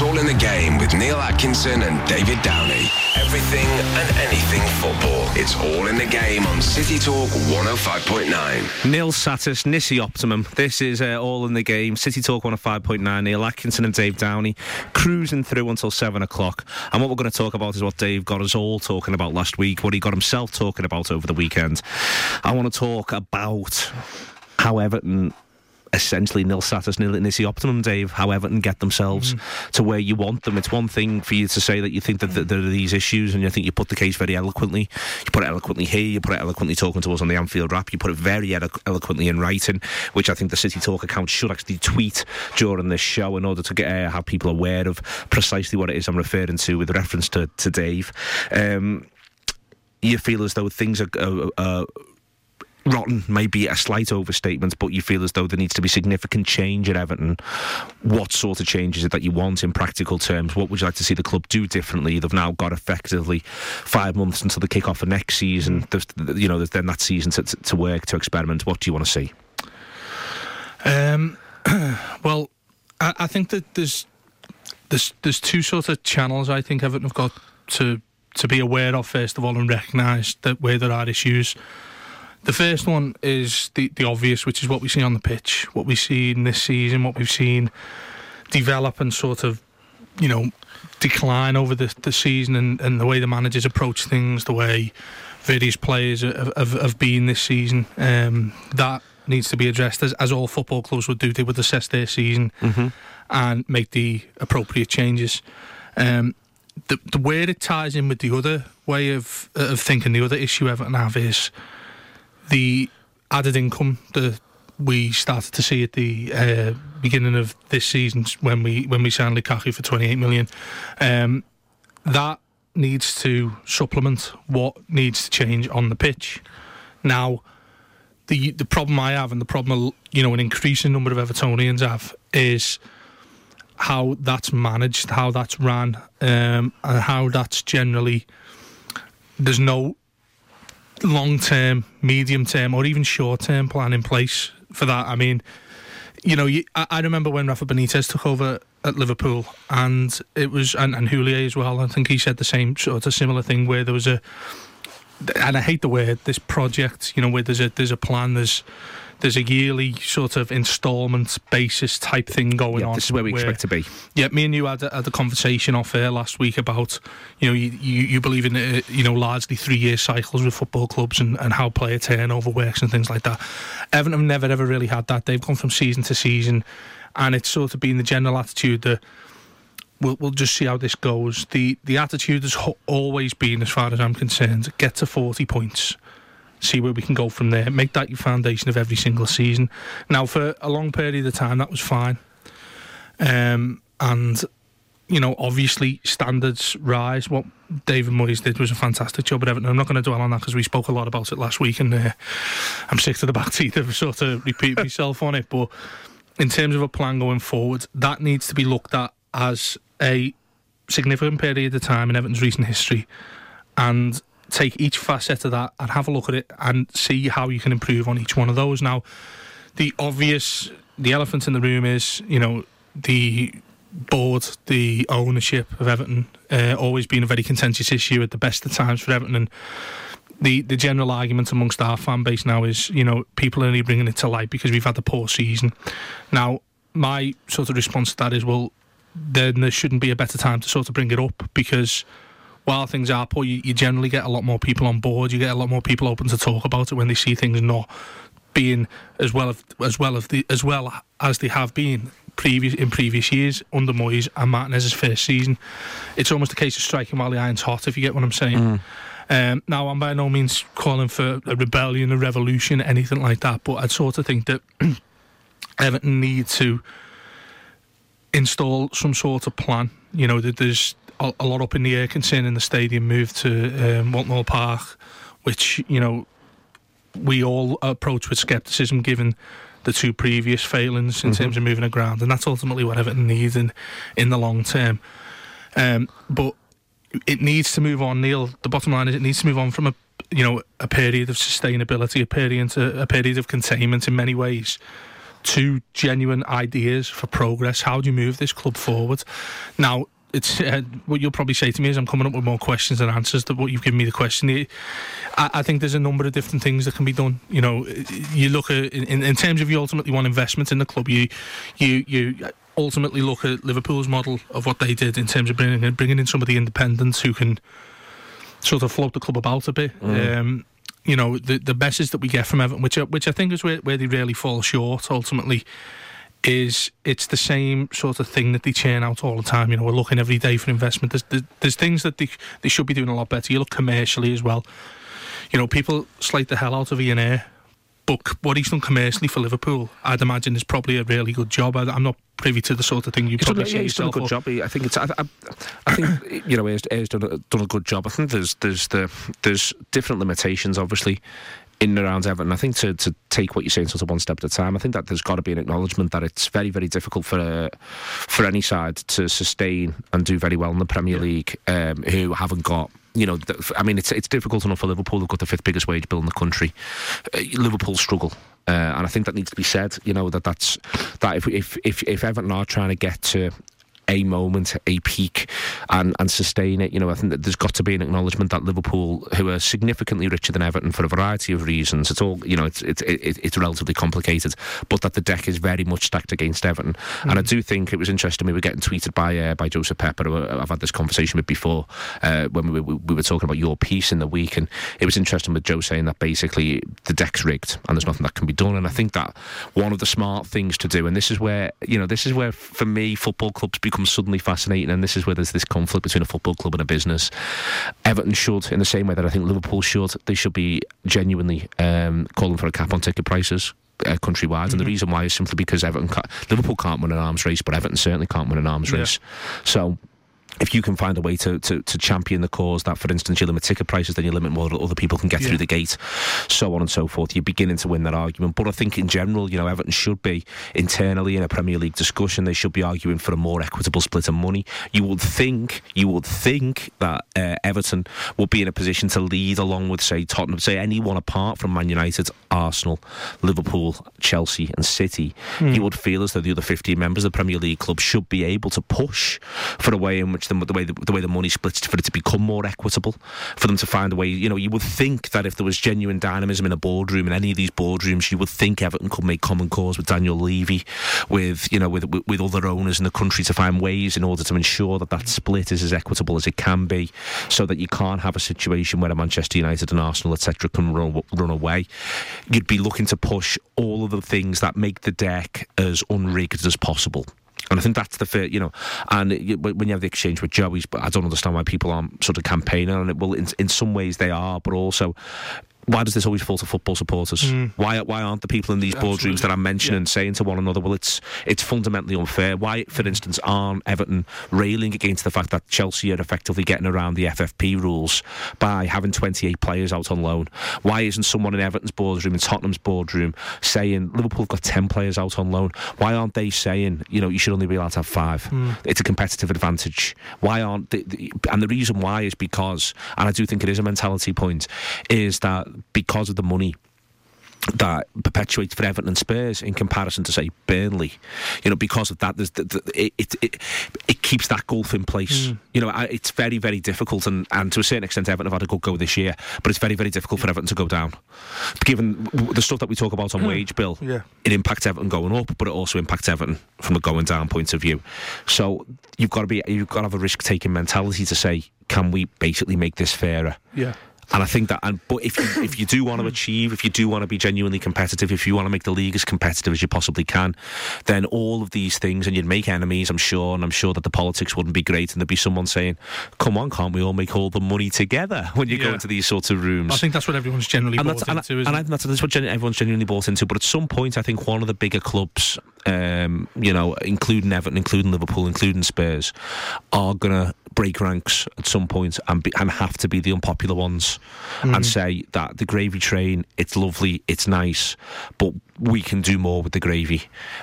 It's all in the game with Neil Atkinson and David Downey. Everything and anything football. It's all in the game on City Talk 105.9. Nil Satis, Nisi Optimum. This is uh, all in the game. City Talk 105.9. Neil Atkinson and Dave Downey cruising through until 7 o'clock. And what we're going to talk about is what Dave got us all talking about last week, what he got himself talking about over the weekend. I want to talk about how Everton essentially nil satis, nil nisi optimum, Dave, how Everton get themselves mm. to where you want them. It's one thing for you to say that you think that, there are these issues and you think you put the case very eloquently. You put it eloquently here, you put it eloquently talking to us on the Anfield Wrap, you put it very elo- eloquently in writing, which I think the City Talk account should actually tweet during this show in order to get uh, have people aware of precisely what it is I'm referring to with reference to, to Dave. Um, you feel as though things are, are, are rotten may be a slight overstatement, but you feel as though there needs to be significant change at Everton. What sort of change is it that you want in practical terms? What would you like to see the club do differently? They've now got effectively five months until the kick off of next season. There's, you know, there's then that season to, to work, to experiment. What do you want to see? Um, well, I, I think that there's there's there's two sort of channels I think Everton have got to to be aware of first of all and recognise that where there are issues the first one is the, the obvious, which is what we see on the pitch, what we see in this season, what we've seen develop and sort of, you know, decline over the, the season and, and the way the managers approach things, the way various players have, have, have been this season. Um, that needs to be addressed as, as all football clubs would do. They would assess their season mm-hmm. and make the appropriate changes. Um, the, the way it ties in with the other way of of thinking, the other issue Everton have is the added income that we started to see at the uh, beginning of this season when we when we signed Lukaku for 28 million. Um, that needs to supplement what needs to change on the pitch. Now, the the problem I have and the problem you know an increasing number of Evertonians have is how that's managed, how that's ran, um, and how that's generally there's no long term, medium term, or even short term plan in place for that. I mean, you know, you, I, I, remember when Rafa Benitez took over at Liverpool, and it was and, and as well. I think he said the same sort of similar thing where there was a, and I hate the word this project. You know, where there's a there's a plan, there's there's a yearly sort of instalment basis type thing going yeah, on. This is where we where, expect to be. Yeah, me and you had a, had a conversation off air last week about you know you, you, you believe in uh, you know largely three year cycles with football clubs and, and how player turnover works and things like that. Everton have never ever really had that. They've gone from season to season, and it's sort of been the general attitude that. We'll, we'll just see how this goes. The the attitude has always been, as far as I'm concerned, get to 40 points see where we can go from there. Make that your foundation of every single season. Now, for a long period of time, that was fine. Um, and, you know, obviously standards rise. What David Moyes did was a fantastic job at Everton. I'm not going to dwell on that because we spoke a lot about it last week and uh, I'm sick to the back teeth of sort of repeat myself on it. But in terms of a plan going forward, that needs to be looked at as a significant period of time in Everton's recent history and take each facet of that and have a look at it and see how you can improve on each one of those. Now, the obvious, the elephant in the room is, you know, the board, the ownership of Everton, uh, always been a very contentious issue at the best of times for Everton. And the, the general argument amongst our fan base now is, you know, people are only bringing it to light because we've had a poor season. Now, my sort of response to that is, well, then there shouldn't be a better time to sort of bring it up because while things are poor, you, you generally get a lot more people on board. You get a lot more people open to talk about it when they see things not being as well as, as well as the as well as they have been previous in previous years under Moyes and Martinez's first season. It's almost a case of striking while the iron's hot, if you get what I'm saying. Mm. Um, now, I'm by no means calling for a rebellion, a revolution, anything like that, but I sort of think that Everton need to install some sort of plan. You know, that there's a, a lot up in the air concerning the stadium move to um, Walton Park, which you know we all approach with scepticism given the two previous failings in mm-hmm. terms of moving a ground, and that's ultimately what Everton needs in in the long term. Um, but it needs to move on, Neil. The bottom line is it needs to move on from a you know a period of sustainability, a period into a period of containment in many ways two genuine ideas for progress. How do you move this club forward? Now, it's uh, what you'll probably say to me is I'm coming up with more questions than answers to what you've given me the question. I, I think there's a number of different things that can be done. You know, you look at in, in terms of you ultimately want investment in the club. You you you ultimately look at Liverpool's model of what they did in terms of bringing in, bringing in some of the independents who can sort of float the club about a bit. Mm. Um, you know, the the message that we get from Everton, which which I think is where, where they really fall short ultimately is it's the same sort of thing that they churn out all the time. You know, we're looking every day for investment. There's, there's, there's things that they, they should be doing a lot better. You look commercially as well. You know, people slate the hell out of Ian Ayre, but what he's done commercially for Liverpool, I'd imagine is probably a really good job. I, am not privy to the sort of thing you probably done, yeah, he's done a good job. I think it's. I, I, I think you know, he's, done, a, done a good job. I think there's there's the there's different limitations, obviously in and around Everton. I think to, to take what you're saying sort of one step at a time, I think that there's got to be an acknowledgement that it's very, very difficult for uh, for any side to sustain and do very well in the Premier yeah. League um, who haven't got you know, I mean, it's it's difficult enough for Liverpool. They've got the fifth biggest wage bill in the country. Uh, Liverpool struggle, uh, and I think that needs to be said. You know that that's that if if if, if Everton are trying to get to a moment, a peak, and, and sustain it. You know, I think that there's got to be an acknowledgement that Liverpool, who are significantly richer than Everton for a variety of reasons, it's all you know, it's it's it, it's relatively complicated, but that the deck is very much stacked against Everton. Mm. And I mm. do think it was interesting. We were getting tweeted by uh, by Joseph Pepper, who I've had this conversation with before uh, when we, we, we were talking about your piece in the week, and it was interesting with Joe saying that basically the deck's rigged and there's nothing that can be done. And I think that one of the smart things to do, and this is where you know, this is where for me football clubs become become suddenly fascinating, and this is where there's this conflict between a football club and a business. Everton should, in the same way that I think Liverpool should, they should be genuinely um, calling for a cap on ticket prices. Uh, countrywide, mm-hmm. and the mm-hmm. reason why is simply because Everton, can't, Liverpool can't win an arms race, but Everton certainly can't win an arms yeah. race. So if you can find a way to, to, to, champion the cause that, for instance, you limit ticket prices, then you limit what other people can get yeah. through the gate, so on and so forth. You're beginning to win that argument. But I think in general, you know, Everton should be internally in a Premier League discussion. They should be arguing for a more equitable split of money. You would think, you would think that uh, Everton would be in a position to lead along with, say, Tottenham, say anyone apart from Man United, Arsenal, Liverpool, Chelsea, and City. Mm. You would feel as though the other 15 members of the Premier League club should be able to push for a way in which the, the way the, the, way the money splits for it to become more equitable, for them to find a way. You know, you would think that if there was genuine dynamism in a boardroom in any of these boardrooms, you would think Everton could make common cause with Daniel Levy, with you know, with, with, with other owners in the country to find ways in order to ensure that that split is as equitable as it can be, so that you can't have a situation where a Manchester United and Arsenal etc. can run run away. You'd be looking to push all of the things that make the deck as unrigged as possible. And I think that's the fair, you know. And when you have the exchange with Joey's, but I don't understand why people aren't sort of campaigning on it. Well, in, in some ways they are, but also why does this always fall to football supporters? Mm. Why why aren't the people in these Absolutely. boardrooms that I'm mentioning yeah. saying to one another, well, it's it's fundamentally unfair? Why, for instance, aren't Everton railing against the fact that Chelsea are effectively getting around the FFP rules by having 28 players out on loan? Why isn't someone in Everton's boardroom, in Tottenham's boardroom, saying Liverpool have got 10 players out on loan? Why aren't they saying, you know, you should only be allowed to have five? Mm. It's a competitive advantage. Why aren't they, and the reason why is because, and I do think it is a mentality point, is that because of the money that perpetuates for Everton and Spurs in comparison to say Burnley. You know, because of that, there's the, the, it, it, it it keeps that gulf in place. Mm. You know, it's very very difficult, and, and to a certain extent, Everton have had a good go this year, but it's very very difficult for Everton to go down. Given the stuff that we talk about on mm. wage bill, yeah. it impacts Everton going up, but it also impacts Everton from a going down point of view. So you've got to be you've got to have a risk taking mentality to say, can we basically make this fairer? Yeah. And I think that, and but if you, if you do want to achieve, if you do want to be genuinely competitive, if you want to make the league as competitive as you possibly can, then all of these things, and you'd make enemies, I'm sure, and I'm sure that the politics wouldn't be great, and there'd be someone saying, "Come on, can't we all make all the money together when you yeah. go into these sorts of rooms?" I think that's what everyone's generally and bought into, and, and I think that's, that's what gen- everyone's genuinely bought into. But at some point, I think one of the bigger clubs, um, you know, including Everton, including Liverpool, including Spurs, are gonna break ranks at some point and be, and have to be the unpopular ones mm. and say that the gravy train it's lovely it's nice but we can do more with the gravy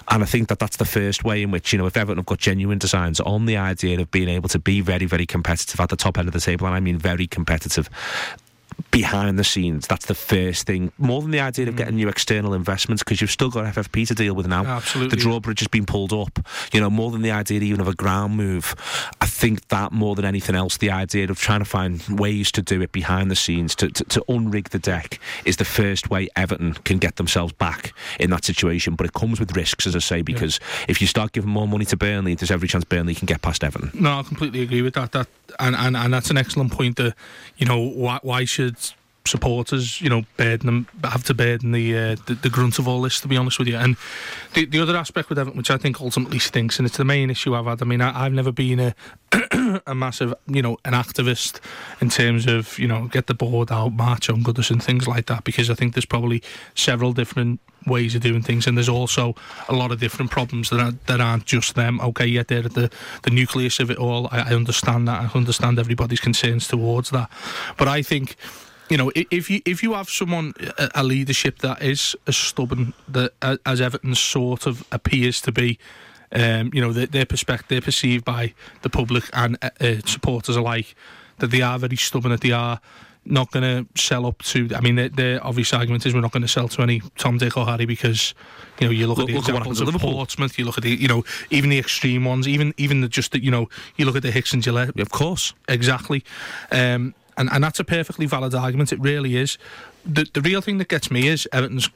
and I think that that's the first way in which you know if Everton have got genuine designs on the idea of being able to be very very competitive at the top end of the table and I mean very competitive behind the scenes. That's the first thing. More than the idea mm. of getting new external investments, because you've still got FFP to deal with now. Absolutely. The drawbridge has been pulled up. You know, more than the idea of even of a ground move. I think that more than anything else, the idea of trying to find ways to do it behind the scenes, to, to, to unrig the deck, is the first way Everton can get themselves back in that situation. But it comes with risks, as I say, because yeah. if you start giving more money to Burnley, there's every chance Burnley can get past Everton. No, I completely agree with that. That and, and, and that's an excellent point. That you know why, why should supporters, you know, burden them, have to burden the, uh, the, the grunt of all this. To be honest with you, and the the other aspect with Everton, which I think ultimately stinks, and it's the main issue I've had. I mean, I, have never been a a massive, you know, an activist in terms of you know get the board out, march on Goodison, things like that, because I think there's probably several different ways of doing things, and there's also a lot of different problems that are, that aren't just them. Okay, yeah, they're the the nucleus of it all. I, I understand that. I understand everybody's concerns towards that, but I think you know, if you if you have someone a leadership that is as stubborn that as Everton sort of appears to be, um, you know, their, perspective, they're perceived by the public and uh, uh, supporters alike that they are very stubborn, that they are not going to sell up to. I mean, the, their obvious argument is we're not going to sell to any Tom, Dick, or Harry because you know you look, look at the examples of Portsmouth, you look at the you know even the extreme ones, even even the just that you know you look at the Hicks and Gillett. Of course, exactly. Um, and and that's a perfectly valid argument. It really is. The the real thing that gets me is Everton's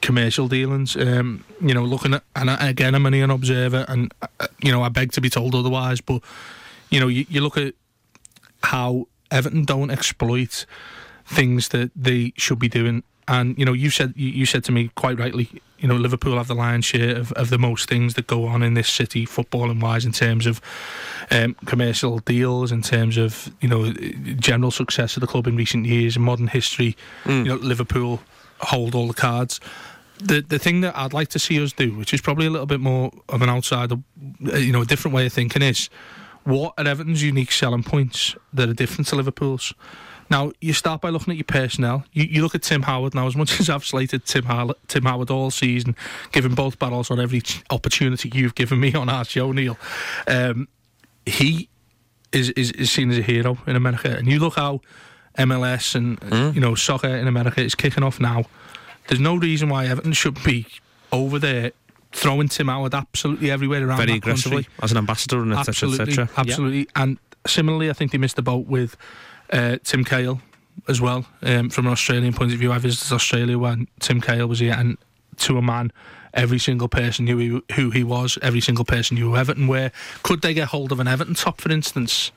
commercial dealings. Um, you know, looking at and again, I'm only an observer, and uh, you know, I beg to be told otherwise. But you know, you, you look at how Everton don't exploit things that they should be doing. And you know, you said you, you said to me quite rightly, you know, Liverpool have the lion's share of, of the most things that go on in this city, footballing wise, in terms of um, commercial deals, in terms of you know general success of the club in recent years, in modern history. Mm. You know, Liverpool hold all the cards. The the thing that I'd like to see us do, which is probably a little bit more of an outsider, uh, you know, a different way of thinking, is what are Everton's unique selling points that are different to Liverpool's? Now, you start by looking at your personnel. You, you look at Tim Howard now, as much as I've slated Tim, Har- Tim Howard all season, giving both battles on every opportunity you've given me on our show, Neil, um, he is, is, is seen as a hero in America. And you look how MLS and mm. you know soccer in America is kicking off now. There's no reason why Everton should be over there throwing Tim Howard absolutely everywhere around very aggressively country. as an ambassador and etc. Absolutely, et absolutely. Yep. And similarly, I think they missed the boat with uh, Tim Cahill as well. Um, from an Australian point of view, I visited Australia when Tim Cahill was here, and to a man, every single person knew he, who he was. Every single person knew who Everton were. Could they get hold of an Everton top, for instance?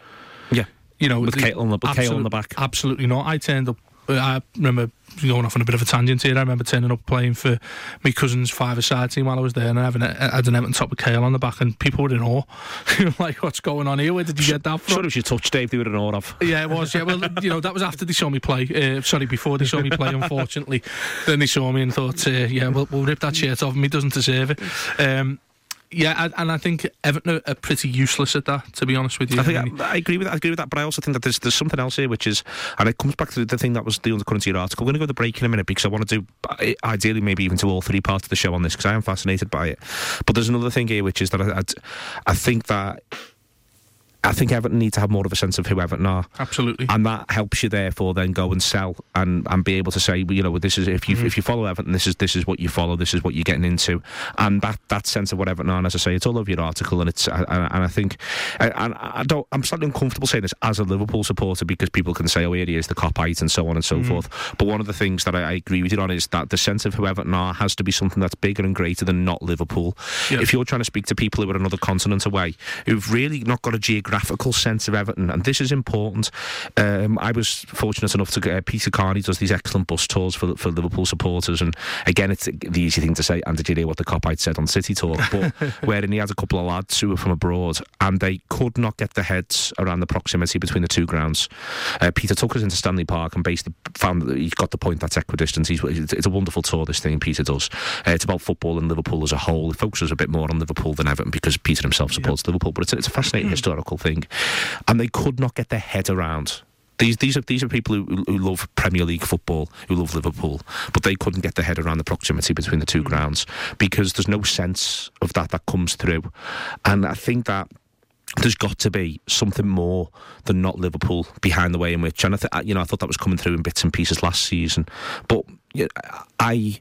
Yeah. You know, with Cahill on the, with on the back. Absolutely not. I turned up. I remember going off on a bit of a tangent here. I remember turning up playing for my cousin's five-a-side team while I was there, and having a, had an Everton top with Cahill on the back, and people were in awe. like, what's going on here? Where did you get that from? Sure, it was your touch, Dave. They were in awe of. Yeah, it was. Yeah, well, you know, that was after they saw me play. Uh, sorry, before they saw me play. Unfortunately, then they saw me and thought, uh, yeah, we'll, we'll rip that shirt off him. He doesn't deserve it. Um, yeah, and I think Everton are pretty useless at that. To be honest with you, I think I, I, agree with that. I agree with that, but I also think that there's there's something else here, which is, and it comes back to the thing that was the undercurrent of your article. We're going to go to the break in a minute because I want to do ideally maybe even to all three parts of the show on this because I am fascinated by it. But there's another thing here, which is that I, I, I think that I think Everton need to have more of a sense of who Everton are. Absolutely, and that helps you therefore then go and sell and, and be able to say, you know, this is if you mm-hmm. if you follow Everton, this is this is what you follow, this is what you're getting into, and that that sense of what Everton are. And as I say, it's all over your article, and it's and, and I think and I don't I'm slightly uncomfortable saying this as a Liverpool supporter because people can say, oh, here he is, the Kopite, and so on and so mm-hmm. forth. But one of the things that I, I, agree with you on is that the sense of who Everton are has to be something that's bigger and greater than not Liverpool. If you're trying to speak to people who are another continent away, who've really not got a geographical sense of Everton, and this is important. Um, I was fortunate enough to get uh, Peter Carney does these excellent bus tours for for Liverpool supporters, and again, it's the easy thing to say. And did you hear what the Kopite said on City Talk? But wherein he had a couple of lads who were from abroad, and they could not get their heads around the proximity between the two grounds. Uh, Peter took us into Stanley Park and basically found that he got the point that's equidistant. He's, it's a wonderful tour. This thing Peter does. Uh, it's about football and Liverpool as a whole. It focuses a bit more on Liverpool than Everton because Peter himself supports Liverpool, but it's, it's a fascinating mm. historical thing and they could not get their head around. These, these are these are people who, who love Premier League football, who love Liverpool, but they couldn't get their head around the proximity between the two mm. grounds because there's no sense of that that comes through, and I think that there's got to be something more than not Liverpool behind the way in which, and I th- you know, I thought that was coming through in bits and pieces last season. But you know, I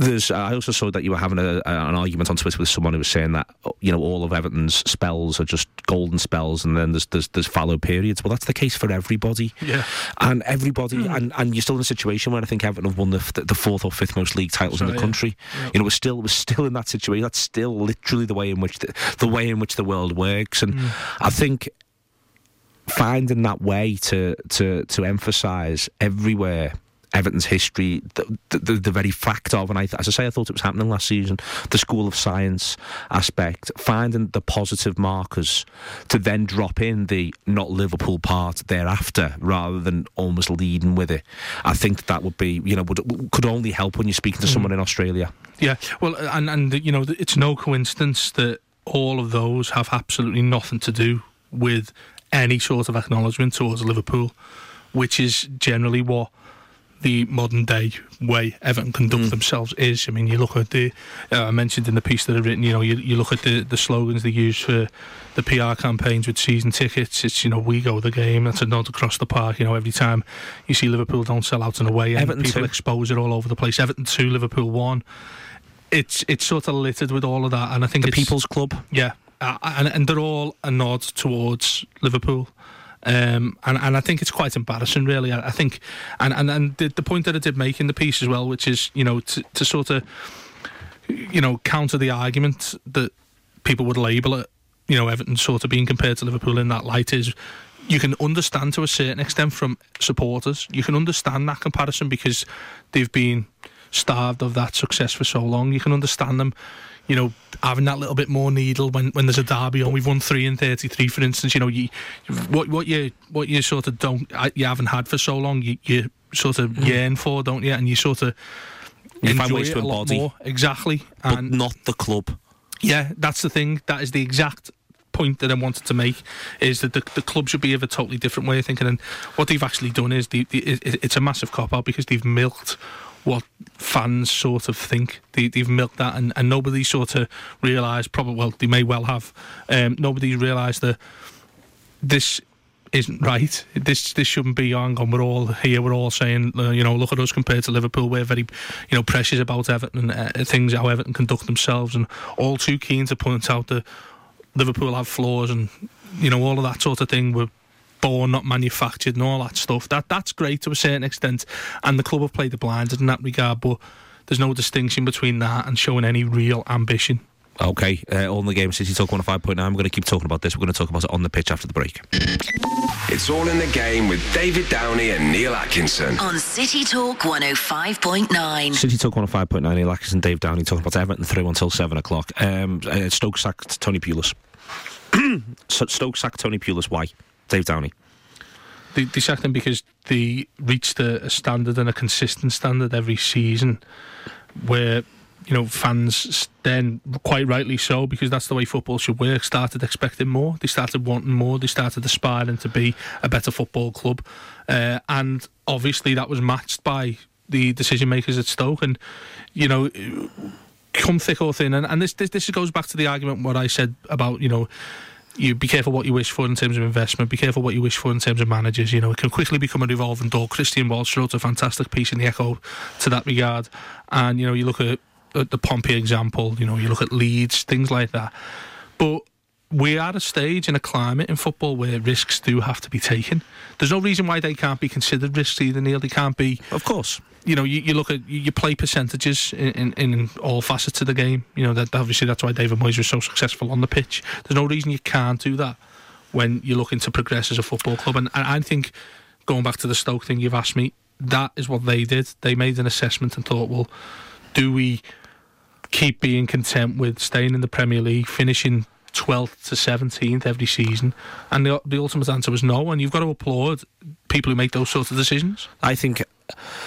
there's, I also saw that you were having a, an argument on Twitter with someone who was saying that you know all of Everton's spells are just golden spells, and then there's there's, there's fallow periods. Well, that's the case for everybody. Yeah. And everybody, mm. and, and you're still in a situation where I think Everton have won the, the fourth or fifth most league titles in the country. Yeah. You know, we're still we're still in that situation. That's still literally the way in which the, the way in which the world works, and mm. I think finding that way to to to emphasise everywhere Everton's history, the, the, the, very fact of, and I, as I say, I thought it was happening last season, the school of science aspect, finding the positive markers to then drop in the not Liverpool part thereafter, rather than almost leading with it. I think that, that would be, you know, would, could only help when you're speaking to mm. someone in Australia. Yeah, well, and and you know, it's no coincidence that all of those have absolutely nothing to do with any sort of acknowledgement towards Liverpool, which is generally what the modern day way Everton conduct mm. themselves is. I mean, you look at the uh, I mentioned in the piece that I've written. You know, you, you look at the the slogans they use for the PR campaigns with season tickets. It's you know we go the game. That's a nod across the park. You know, every time you see Liverpool don't sell out in a way, and people two. expose it all over the place. Everton two, Liverpool one. It's it's sort of littered with all of that, and I think the People's Club. Yeah, uh, and and they're all a nod towards Liverpool. Um, and, and I think it's quite embarrassing, really. I, I think, and, and, and the, the, point that I did make in the piece as well, which is, you know, to, to sort of, you know, counter the argument that people would label it, you know, Everton sort of being compared to Liverpool in that light is you can understand to a certain extent from supporters. You can understand that comparison because they've been starved of that success for so long. You can understand them you know, having that little bit more needle when, when there's a derby on. We've won three and thirty three, for instance. You know, you what what you what you sort of don't you haven't had for so long. You, you sort of mm. yearn for, don't you? And you sort of you enjoy it a lot body, more. Exactly, but and not the club. Yeah, that's the thing. That is the exact point that I wanted to make is that the, the club should be of a totally different way of thinking. And what they've actually done is they, it, it's a massive cop out because they've milked what fans sort of think. They, have milked that, and, and nobody sort of realised. Probably, well, they may well have. Um, nobody realised that this isn't right. This this shouldn't be on. We're all here. We're all saying, uh, you know, look at us compared to Liverpool. We're very, you know, precious about Everton and uh, things how Everton conduct themselves, and all too keen to point out that Liverpool have flaws and you know all of that sort of thing. We're born, not manufactured, and all that stuff. That that's great to a certain extent, and the club have played the blinders in that regard. But there's no distinction between that and showing any real ambition. Okay, uh, all in the game. City Talk 105.9. We're going to keep talking about this. We're going to talk about it on the pitch after the break. It's all in the game with David Downey and Neil Atkinson on City Talk 105.9. City Talk 105.9. Neil Atkinson, Dave Downey talking about Everton through until seven o'clock. Um, uh, Stoke sacked Tony Pulis. Stoke sacked Tony Pulis. Why? Dave Downey? They, they sacked because they reached a, a standard and a consistent standard every season where you know, fans then quite rightly so because that's the way football should work. Started expecting more. They started wanting more. They started aspiring to be a better football club, uh, and obviously that was matched by the decision makers at Stoke. And you know, come thick or thin, and, and this, this this goes back to the argument what I said about you know you be careful what you wish for in terms of investment. Be careful what you wish for in terms of managers. You know, it can quickly become a revolving door. Christian Walsh wrote a fantastic piece in the Echo to that regard. And you know, you look at, at the Pompey example. You know, you look at Leeds, things like that. But we're at a stage in a climate in football where risks do have to be taken. There's no reason why they can't be considered risks either, Neil. They can't be. Of course you know, you, you look at you play percentages in, in, in, all facets of the game. You know that obviously that's why David Moyes was so successful on the pitch. There's no reason you can't do that when you're looking to progress as a football club. And, and I think going back to the Stoke thing you've asked me, that is what they did. They made an assessment and thought, well, do we keep being content with staying in the Premier League, finishing 12th to 17th every season? And the, the ultimate answer was no. And you've got to applaud people who make those sorts of decisions. I think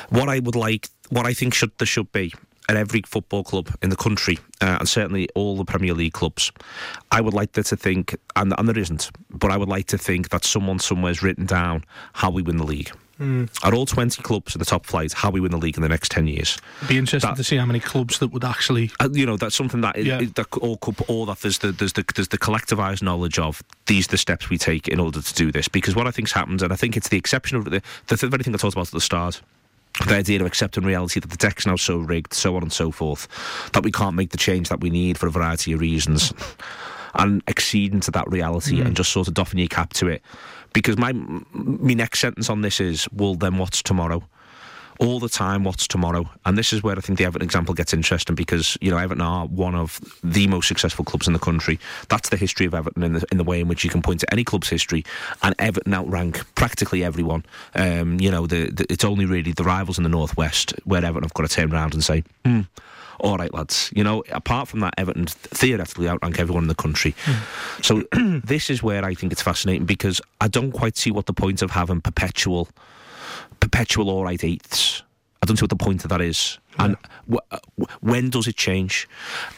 what I would like, what I think should there should be at every football club in the country, uh, and certainly all the Premier League clubs, I would like there to think, and, and there isn't, but I would like to think that someone somewhere has written down how we win the league. Mm. Are all 20 clubs in the top flight how we win the league in the next 10 years? It'd be interesting that, to see how many clubs that would actually. Uh, you know, that's something that, yeah. it, that all, all that there's the, there's, the, there's the collectivised knowledge of these are the steps we take in order to do this. Because what I think's happened, and I think it's the exception of the, the, the very thing I talked about at the start, the idea of accepting reality that the deck's now so rigged, so on and so forth, that we can't make the change that we need for a variety of reasons. and acceding to that reality mm. and just sort of doffing your cap to it because my my next sentence on this is, well, then what's tomorrow? all the time what's tomorrow? And this is where I think the Everton example gets interesting because you know Everton are one of the most successful clubs in the country. That's the history of Everton in the, in the way in which you can point to any club's history and Everton outrank practically everyone. Um, you know the, the, it's only really the rivals in the northwest where Everton have got to turn around and say hmm all right, lads, you know, apart from that, Everton theoretically outrank everyone in the country. Mm. So this is where I think it's fascinating because I don't quite see what the point of having perpetual, perpetual all right eighths. I don't see what the point of that is. And w- w- when does it change?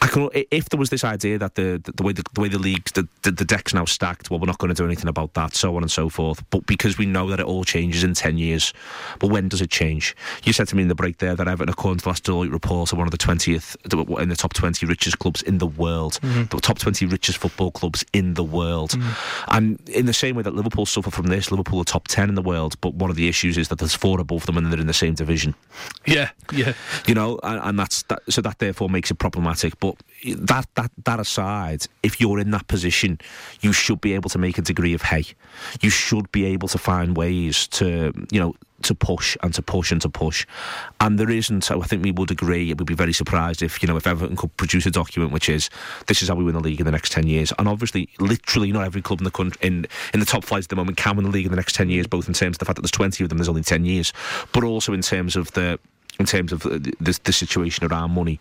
I can, if there was this idea that the the, the way the, the, way the leagues the, the, the deck's now stacked, well, we're not going to do anything about that, so on and so forth. But because we know that it all changes in ten years, but when does it change? You said to me in the break there that Everton, according to the last Deloitte report, are one of the twentieth in the top twenty richest clubs in the world, mm-hmm. the top twenty richest football clubs in the world. Mm-hmm. And in the same way that Liverpool suffer from this, Liverpool are top ten in the world, but one of the issues is that there's four above them and they're in the same division. Yeah, yeah you know, and, and that's that, so that therefore makes it problematic. But that that that aside, if you're in that position, you should be able to make a degree of hay. You should be able to find ways to, you know, to push and to push and to push. And there isn't, I think we would agree, it would be very surprised if, you know, if Everton could produce a document which is, this is how we win the league in the next 10 years. And obviously, literally not every club in the country, in, in the top flight at the moment can win the league in the next 10 years, both in terms of the fact that there's 20 of them, there's only 10 years, but also in terms of the, in terms of uh, the, the, the situation around money.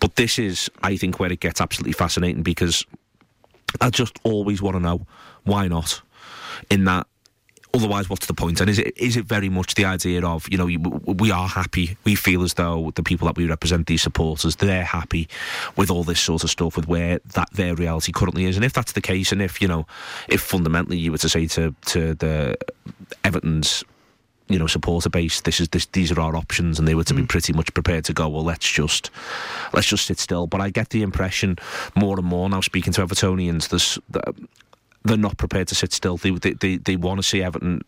But this is, I think, where it gets absolutely fascinating because I just always want to know why not. In that otherwise what's the point and is it is it very much the idea of you know we are happy we feel as though the people that we represent these supporters they're happy with all this sort of stuff with where that their reality currently is and if that's the case and if you know if fundamentally you were to say to to the Everton's you know supporter base this is this these are our options and they were to mm. be pretty much prepared to go well let's just let's just sit still. But I get the impression more and more now speaking to Evertonians there's they're not prepared to sit still. They they, they, they want to see Everton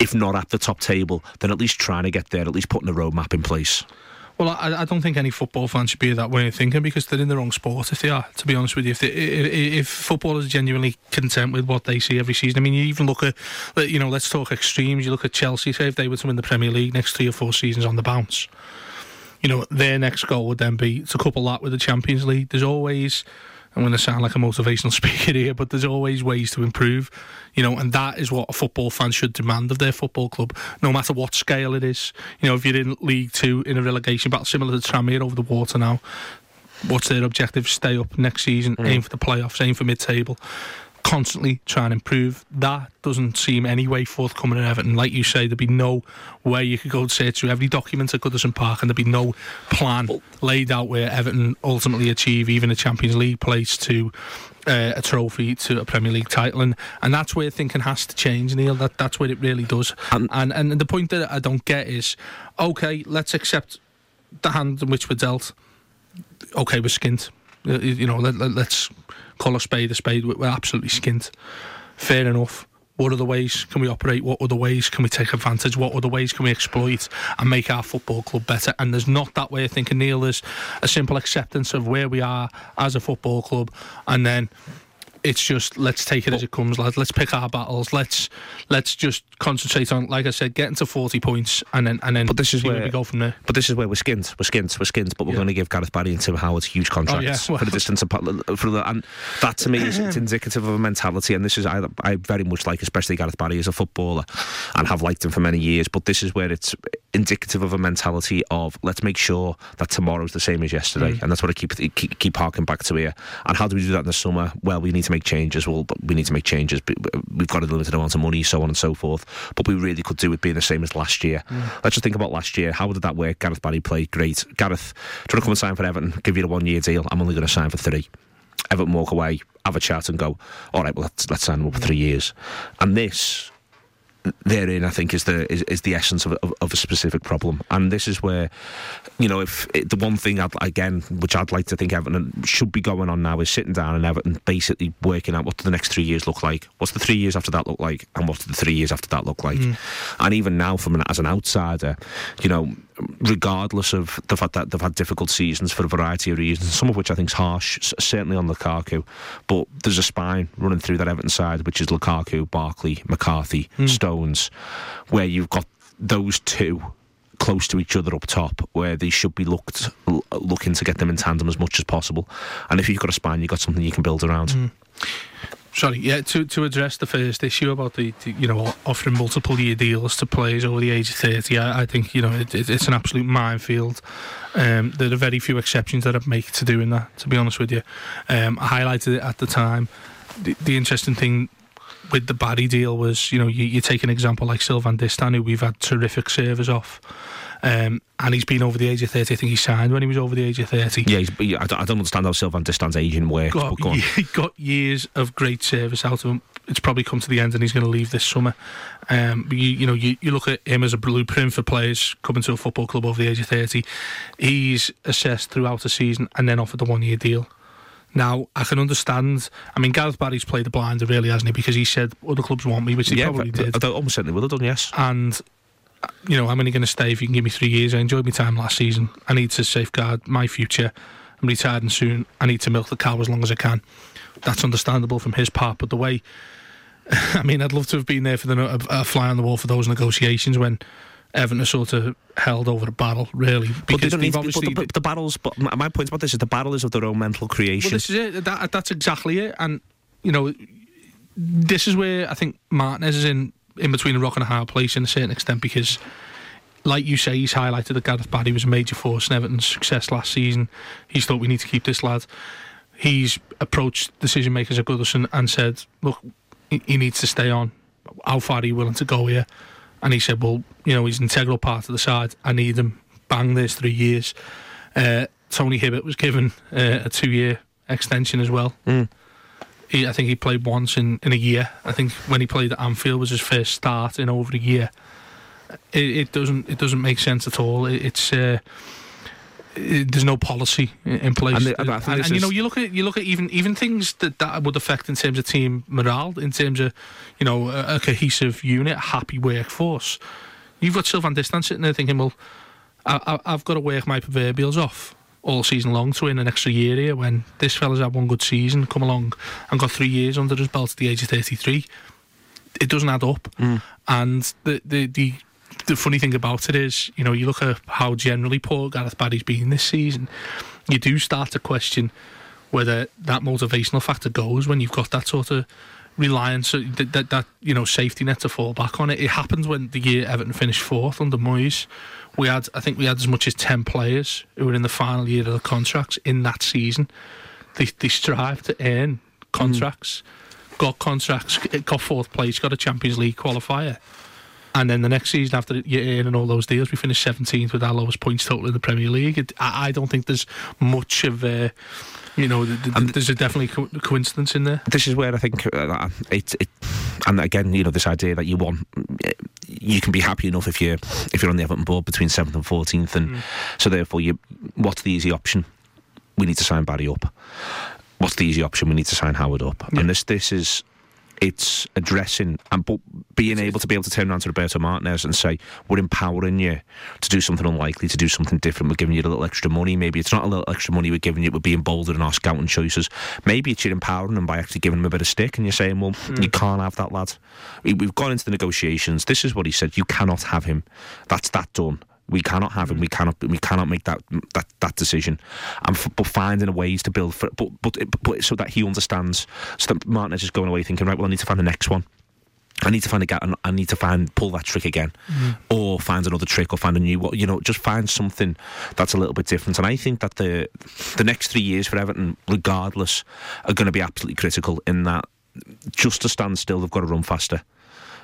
if not at the top table then at least trying to get there at least putting a roadmap in place well, I, I, don't think any football fan should be that way of thinking because they're in the wrong sport. If they are, to be honest with you, if they, if, if footballers are genuinely content with what they see every season, I mean, you even look at, you know, let's talk extremes. You look at Chelsea. Say if they were to win the Premier League next three or four seasons on the bounce, you know, their next goal would then be to couple that with the Champions League. There's always I'm going to sound like a motivational speaker here, but there's always ways to improve, you know, and that is what a football fan should demand of their football club, no matter what scale it is. You know, if you're in League Two in a relegation battle, similar to Tranmere over the water now, what's their objective? Stay up next season, mm. aim for the playoffs, aim for mid-table constantly trying to improve. That doesn't seem any way forthcoming in Everton. Like you say, there'd be no way you could go search through every document at Goodison Park and there'd be no plan laid out where Everton ultimately achieve even a Champions League place to uh, a trophy to a Premier League title, and, and that's where thinking has to change, Neil. That that's where it really does. And and, and the point that I don't get is, okay, let's accept the hand in which we're dealt. Okay, we're skint. Uh, you know, let, let, let's call a spade a spade. We're absolutely skint. Fair enough. What other ways can we operate? What other ways can we take advantage? What other ways can we exploit and make our football club better? And there's not that way of thinking, Neil. There's a simple acceptance of where we are as a football club, and then it's just let's take it as it comes, lad. Let's pick our battles. Let's let's just concentrate on, like I said, getting to forty points, and then and then. But this is where, where, we go from there. But this is where we're skint. We're skint. We're skint. But we're yeah. going to give Gareth Barry and Tim Howard huge contracts oh, yeah. well, for the distance of, for the, and that to me is it's indicative of a mentality. And this is I, I very much like, especially Gareth Barry as a footballer, and have liked him for many years. But this is where it's indicative of a mentality of let's make sure that tomorrow's the same as yesterday, mm. and that's what I keep keep, keep harking back to here. And how do we do that in the summer? Well, we need to make changes. Well, we need to make changes. We've got a limited amount of money, so on and so forth. But we really could do it being the same as last year. Mm. Let's just think about last year. How did that work? Gareth Barry played great. Gareth, want to come and sign for Everton? Give you a one year deal. I'm only going to sign for three. Everton walk away, have a chat, and go. All right, well let's let's sign him up for three years. And this therein, I think, is the is, is the essence of, of, of, a specific problem. And this is where, you know, if it, the one thing I'd, again, which I'd like to think Everton should be going on now is sitting down and Everton basically working out what do the next three years look like, what's the three years after that look like, and what do the three years after that look like. Mm. And even now, from an, as an outsider, you know, regardless of the fact that they've had difficult seasons for a variety of reasons, some of which I think is harsh, certainly on Lukaku, but there's a spine running through that Everton side, which is Lukaku, Barkley, McCarthy, mm. Stones, where you've got those two close to each other up top, where they should be looked looking to get them in tandem as much as possible. And if you've got a spine, you've got something you can build around. Mm. Sorry, yeah. To to address the first issue about the, the, you know offering multiple year deals to players over the age of thirty, I, I think you know it, it, it's an absolute minefield. Um, there are very few exceptions that I'd make to doing that. To be honest with you, um, I highlighted it at the time. The, the interesting thing with the Barry deal was, you know, you, you take an example like Sylvain Distin, who we've had terrific servers off. Um, and he's been over the age of 30. I think he signed when he was over the age of 30. Yeah, I, don't, I don't understand how Sylvain Distin's aging works. Got, go he got years of great service out of him. It's probably come to the end and he's going to leave this summer. Um, you, you, know, you, you look at him as a blueprint for players coming to a football club over the age of 30. He's assessed throughout the season and then offered a one year deal. Now, I can understand. I mean, Gareth Barry's played the blinder, really, hasn't he? Because he said other clubs want me, which he yeah, probably did. I almost certainly would have done, yes. And you know, I'm only going to stay if you can give me three years. I enjoyed my time last season. I need to safeguard my future. I'm retiring soon. I need to milk the cow as long as I can. That's understandable from his part, but the way, I mean, I'd love to have been there for the a, a fly on the wall for those negotiations when Everton are sort of held over a battle, really. Because but they don't need obviously but the, the, battles. But my point about this is the battle is of their own mental creation. Well, this is it. That, that's exactly it. And you know, this is where I think Martinez is in in between a rock and a hard place in a certain extent because, like you say, he's highlighted that Gareth Barry was a major force in Everton's success last season. He's thought we need to keep this lad. He's approached decision makers at Goodison and said, look, he needs to stay on. How far are you willing to go here? And he said, well, you know, he's an integral part of the side. I need him. Bang, there's three years. Uh, Tony Hibbert was given uh, a two year extension as well. Mm. He, I think he played once in, in a year. I think when he played at Anfield was his first start in over a year. It, it doesn't it doesn't make sense at all. It, it's uh, it, there's no policy in place, and, the, and, and, and you know you look at you look at even even things that that would affect in terms of team morale, in terms of you know a, a cohesive unit, a happy workforce. You've got Sylvain Distin sitting there thinking, well, I, have got to work my proverbials off all season long to win an extra year here when this fella's had one good season, come along and got three years under his belt at the age of 33. It doesn't add up. Mm. And the, the, the, the funny thing about it is, you know, you look at how generally poor Gareth Barry's been this season, you do start to question whether that motivational factor goes when you've got that sort of reliance, uh, that, that, that you know, safety net to fall back on. It, it happened when the year Everton finished fourth under Moyes we had I think we had as much as ten players who were in the final year of the contracts in that season. They they strive to earn contracts, mm. got contracts, got fourth place, got a Champions League qualifier. And then the next season, after you earning all those deals, we finished 17th with our lowest points total in the Premier League. I, I, don't think there's much of a, you know, there's a definitely co- coincidence in there. This is where I think uh, it, it, and again, you know, this idea that you want you can be happy enough if you're if you're on the Everton board between seventh and fourteenth, and mm. so therefore, you what's the easy option? We need to sign Barry up. What's the easy option? We need to sign Howard up, yeah. and this this is it's addressing and but being able to be able to turn around to Roberto Martinez and say we're empowering you to do something unlikely, to do something different. We're giving you a little extra money. Maybe it's not a little extra money we're giving you. We're being bolder in our scouting choices. Maybe it's you're empowering them by actually giving them a bit of stick, and you're saying, well, mm. you can't have that lad. We, we've gone into the negotiations. This is what he said. You cannot have him. That's that done. We cannot have him. We cannot. We cannot make that that, that decision. And f- but finding ways to build for, but, but but so that he understands. So that Martinez is going away thinking, right, well, I need to find the next one. I need to find a gap. I need to find pull that trick again, mm. or find another trick, or find a new. One. You know, just find something that's a little bit different. And I think that the the next three years for Everton, regardless, are going to be absolutely critical. In that, just to stand still, they've got to run faster.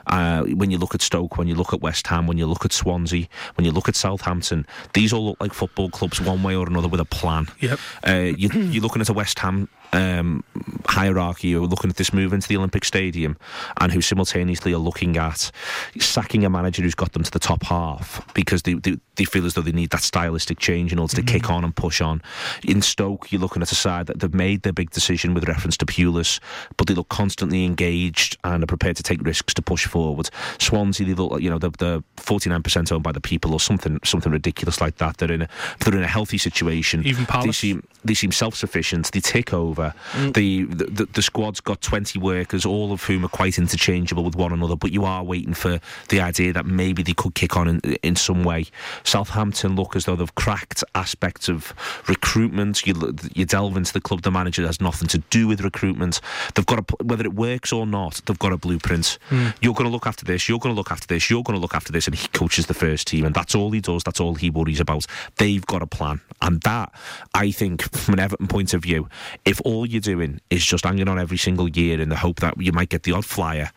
Uh, when you look at Stoke, when you look at West Ham, when you look at Swansea, when you look at Southampton, these all look like football clubs one way or another with a plan. Yep. Uh, you, are looking at a West Ham um, hierarchy who are looking at this move into the Olympic Stadium and who simultaneously are looking at sacking a manager who's got them to the top half because they, they, they feel as though they need that stylistic change in order to mm-hmm. kick on and push on. In Stoke, you're looking at a side that they've made their big decision with reference to Pulis, but they look constantly engaged and are prepared to take risks to push forward. Swansea, they look, you know, they're, they're 49% owned by the people or something something ridiculous like that. They're in a, they're in a healthy situation. Even Palace. They seem, they seem self-sufficient. They take over. Mm. The, the, the squad's got 20 workers, all of whom are quite interchangeable with one another, but you are waiting for the idea that maybe they could kick on in, in some way. Southampton look as though they've cracked aspects of recruitment. You, you delve into the club, the manager has nothing to do with recruitment. They've got a, whether it works or not, they've got a blueprint. Mm. You're going to look after this, you're going to look after this, you're going to look after this, and he coaches the first team, and that's all he does, that's all he worries about. They've got a plan. And that, I think, from an Everton point of view, if all you're doing is just hanging on every single year in the hope that you might get the odd flyer,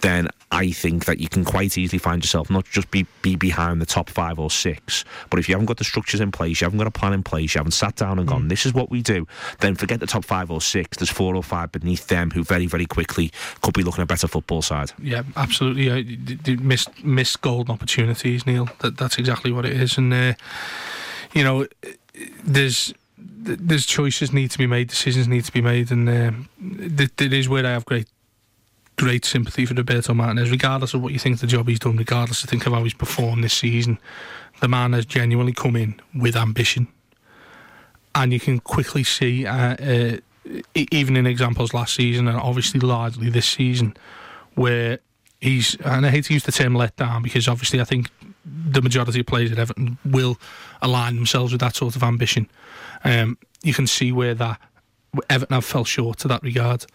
then I think that you can quite easily find yourself not just be, be behind the top five or six, but if you haven't got the structures in place, you haven't got a plan in place, you haven't sat down and gone, mm. this is what we do, then forget the top five or six. There's four or five beneath them who very, very quickly could be looking at a better football side. Yeah, absolutely. Uh, missed, missed golden opportunities, Neil. That, that's exactly what it is. And, uh, you know, there's there's choices need to be made, decisions need to be made, and um, it is where I have great great sympathy for Roberto Martinez, regardless of what you think of the job he's done, regardless of think of how he's performed this season. The man has genuinely come in with ambition, and you can quickly see, uh, uh, even in examples last season, and obviously largely this season, where he's and I hate to use the term let down because obviously I think the majority of players at Everton will align themselves with that sort of ambition. Um, you can see where that Everton have fell short to that regard.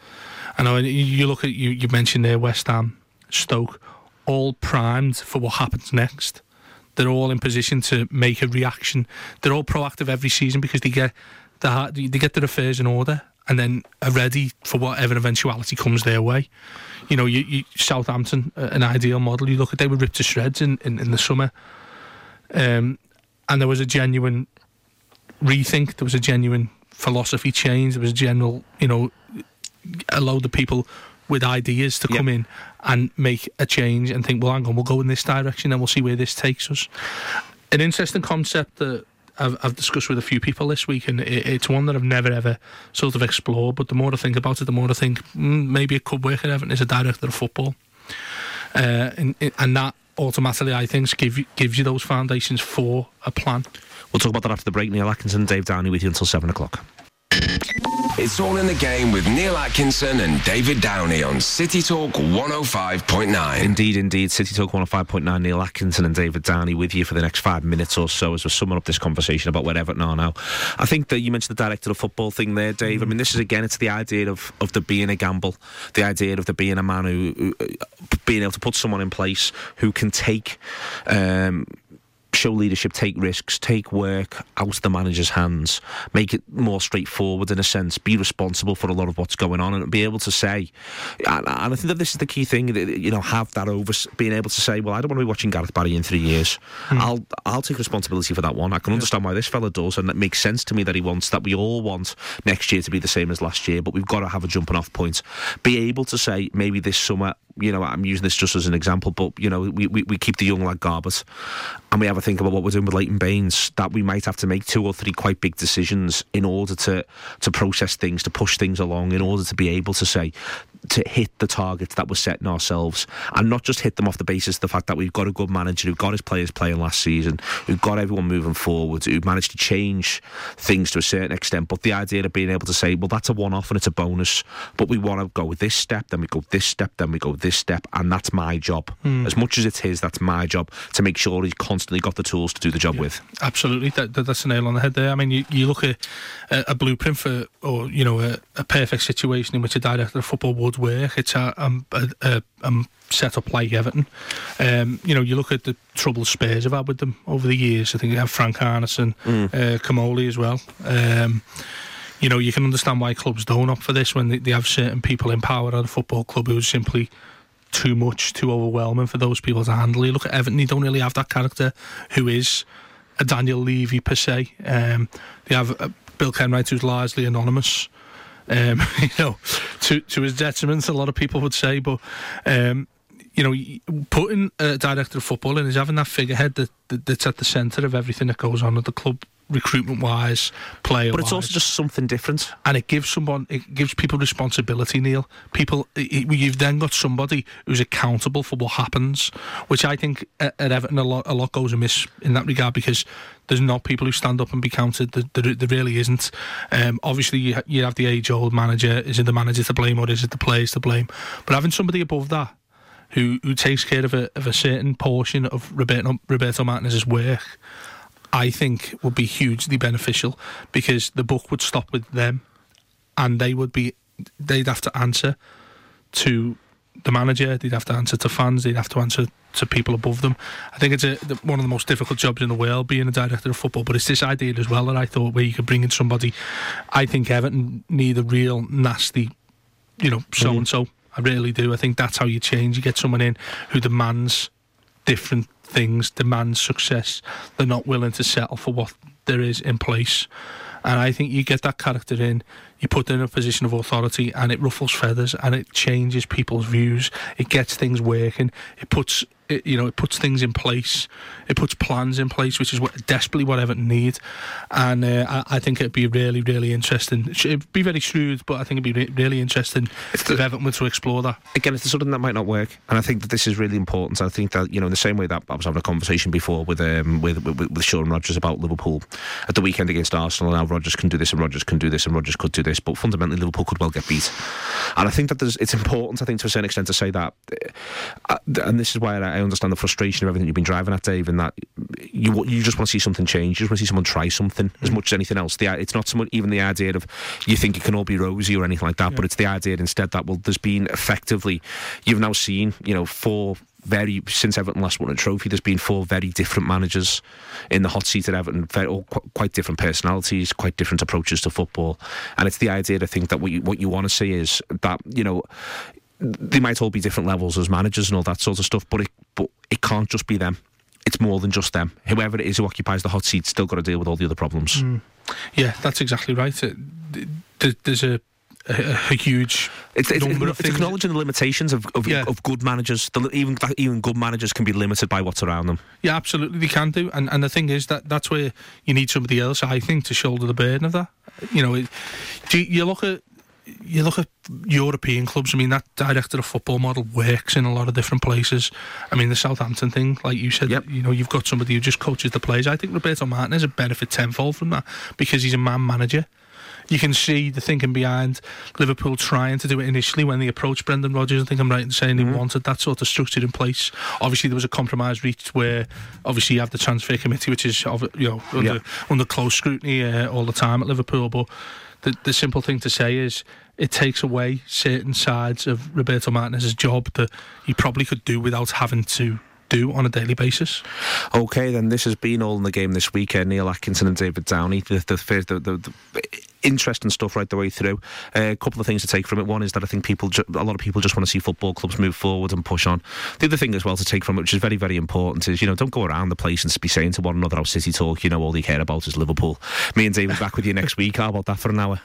I know you look at you. You mentioned there West Ham, Stoke, all primed for what happens next. They're all in position to make a reaction. They're all proactive every season because they get the they get their affairs in order and then are ready for whatever eventuality comes their way. You know, you, you Southampton, an ideal model. You look at they were ripped to shreds in, in, in the summer, um, and there was a genuine rethink. There was a genuine philosophy change. There was a general, you know, allow the people with ideas to yep. come in and make a change and think, well, hang on, we'll go in this direction and we'll see where this takes us. An interesting concept that I've, I've discussed with a few people this week, and it, it's one that I've never ever sort of explored. But the more I think about it, the more I think mm, maybe it could work at Everton as a director of football, uh, and, and that automatically, I think, give, gives you those foundations for a plan. We'll talk about that after the break. Neil Atkinson, Dave Downey with you until seven o'clock. It's all in the game with Neil Atkinson and David Downey on City Talk 105.9. Indeed, indeed. City Talk 105.9. Neil Atkinson and David Downey with you for the next five minutes or so as we're summing up this conversation about where Everton are now. I think that you mentioned the director of football thing there, Dave. I mean, this is again, it's the idea of, of there being a gamble, the idea of there being a man who, who being able to put someone in place who can take. Um, show leadership, take risks, take work out of the manager's hands, make it more straightforward in a sense, be responsible for a lot of what's going on, and be able to say, and, and I think that this is the key thing, you know, have that over, being able to say, well, I don't want to be watching Gareth Barry in three years. Hmm. I'll I'll take responsibility for that one. I can understand why this fella does, and it makes sense to me that he wants that we all want next year to be the same as last year, but we've got to have a jumping off point. Be able to say maybe this summer you know, I'm using this just as an example, but you know, we, we, we keep the young lad Garbutt, and we have a think about what we're doing with Leighton Baines. That we might have to make two or three quite big decisions in order to to process things, to push things along, in order to be able to say to hit the targets that we're setting ourselves and not just hit them off the basis of the fact that we've got a good manager who got his players playing last season, who got everyone moving forward, who managed to change things to a certain extent. But the idea of being able to say, well, that's a one off and it's a bonus, but we want to go with this step, then we go this step, then we go this step, and that's my job. Mm. As much as it's his, that's my job to make sure he's constantly got the tools to do the job yeah, with. Absolutely, that, that, that's a nail on the head there. I mean, you, you look at a, a, blueprint for, or you know, a, a perfect situation in which a director of football would work. It's a, um, a, a, a set up like Everton. Um, you know, you look at the trouble Spurs have had with them over the years. I think you have Frank Arnesen, mm. uh, as well. Um, you know, you can understand why clubs don't opt for this when they, they have certain people in power at a football club who are simply too much, too overwhelming for those people to handle. You look at Everton, they don't really have that character who is a Daniel Levy per se. Um, they have uh, Bill Kenwright, who's largely anonymous. Um, you know, to to his detriment, a lot of people would say, but. Um, you know, putting a director of football in is having that figurehead that, that that's at the centre of everything that goes on at the club recruitment wise, player. But it's also just something different, and it gives someone, it gives people responsibility. Neil, people, it, you've then got somebody who's accountable for what happens, which I think at, at Everton a lot, a lot goes amiss in that regard because there's not people who stand up and be counted. There, there, there really isn't. Um, obviously, you, you have the age-old manager. Is it the manager to blame or is it the players to blame? But having somebody above that who who takes care of a of a certain portion of Roberto, Roberto Martinez's work I think would be hugely beneficial because the book would stop with them and they would be they'd have to answer to the manager, they'd have to answer to fans, they'd have to answer to people above them. I think it's a, one of the most difficult jobs in the world being a director of football, but it's this idea as well that I thought where you could bring in somebody. I think Everton need a real nasty, you know, so and so. I really do. I think that's how you change. You get someone in who demands different things, demand success. They're not willing to settle for what there is in place. And I think you get that character in, you put them in a position of authority, and it ruffles feathers and it changes people's views. It gets things working. It puts it, you know, it puts things in place. It puts plans in place, which is what desperately what Everton need. And uh, I, I, think it'd be really, really interesting. It'd be very shrewd, but I think it'd be re- really interesting if, the, if Everton were to explore that. Again, it's something that might not work, and I think that this is really important. I think that you know, in the same way that I was having a conversation before with um, with, with, with Sean Rodgers about Liverpool at the weekend against Arsenal. Now Rodgers can do this, and Rodgers can do this, and Rodgers could do this, but fundamentally Liverpool could well get beat. And I think that it's important. I think to a certain extent to say that, uh, and this is why I I understand the frustration of everything you've been driving at, Dave, and that you you just want to see something change. You just want to see someone try something mm. as much as anything else. The, it's not so much even the idea of you think it can all be rosy or anything like that, yeah. but it's the idea instead that well, there's been effectively you've now seen you know four very since Everton last won a trophy. There's been four very different managers in the hot seat at Everton, very, all qu- quite different personalities, quite different approaches to football, and it's the idea to think that what you what you want to see is that you know they might all be different levels as managers and all that sort of stuff, but it but it can't just be them. It's more than just them. Whoever it is who occupies the hot seat still got to deal with all the other problems. Mm. Yeah, that's exactly right. There's a a, a, huge it's, it's, it's, it's acknowledging the limitations of of, yeah. of good managers. The, even even good managers can be limited by what's around them. Yeah, absolutely, they can do. And and the thing is that that's where you need somebody else, I think, to shoulder the burden of that. You know, do you, you look at you look at European clubs. I mean, that director of football model works in a lot of different places. I mean, the Southampton thing, like you said, yep. you know, you've got somebody who just coaches the players. I think Roberto Martinez a benefit tenfold from that because he's a man manager. You can see the thinking behind Liverpool trying to do it initially when they approached Brendan Rodgers. I think I'm right in saying mm-hmm. he wanted that sort of structure in place. Obviously, there was a compromise reached where obviously you have the transfer committee, which is you know under, yep. under close scrutiny uh, all the time at Liverpool, but the, the simple thing to say is it takes away certain sides of Roberto Martinez's job that he probably could do without having to do on a daily basis. Okay, then this has been all in the game this weekend. Neil Atkinson and David Downey. The the, the, the, interesting stuff right the way through. Uh, a couple of things to take from it. One is that I think people, ju- a lot of people, just want to see football clubs move forward and push on. The other thing as well to take from it, which is very, very important, is you know don't go around the place and be saying to one another how City talk. You know all they care about is Liverpool. Me and David back with you next week. How about that for an hour?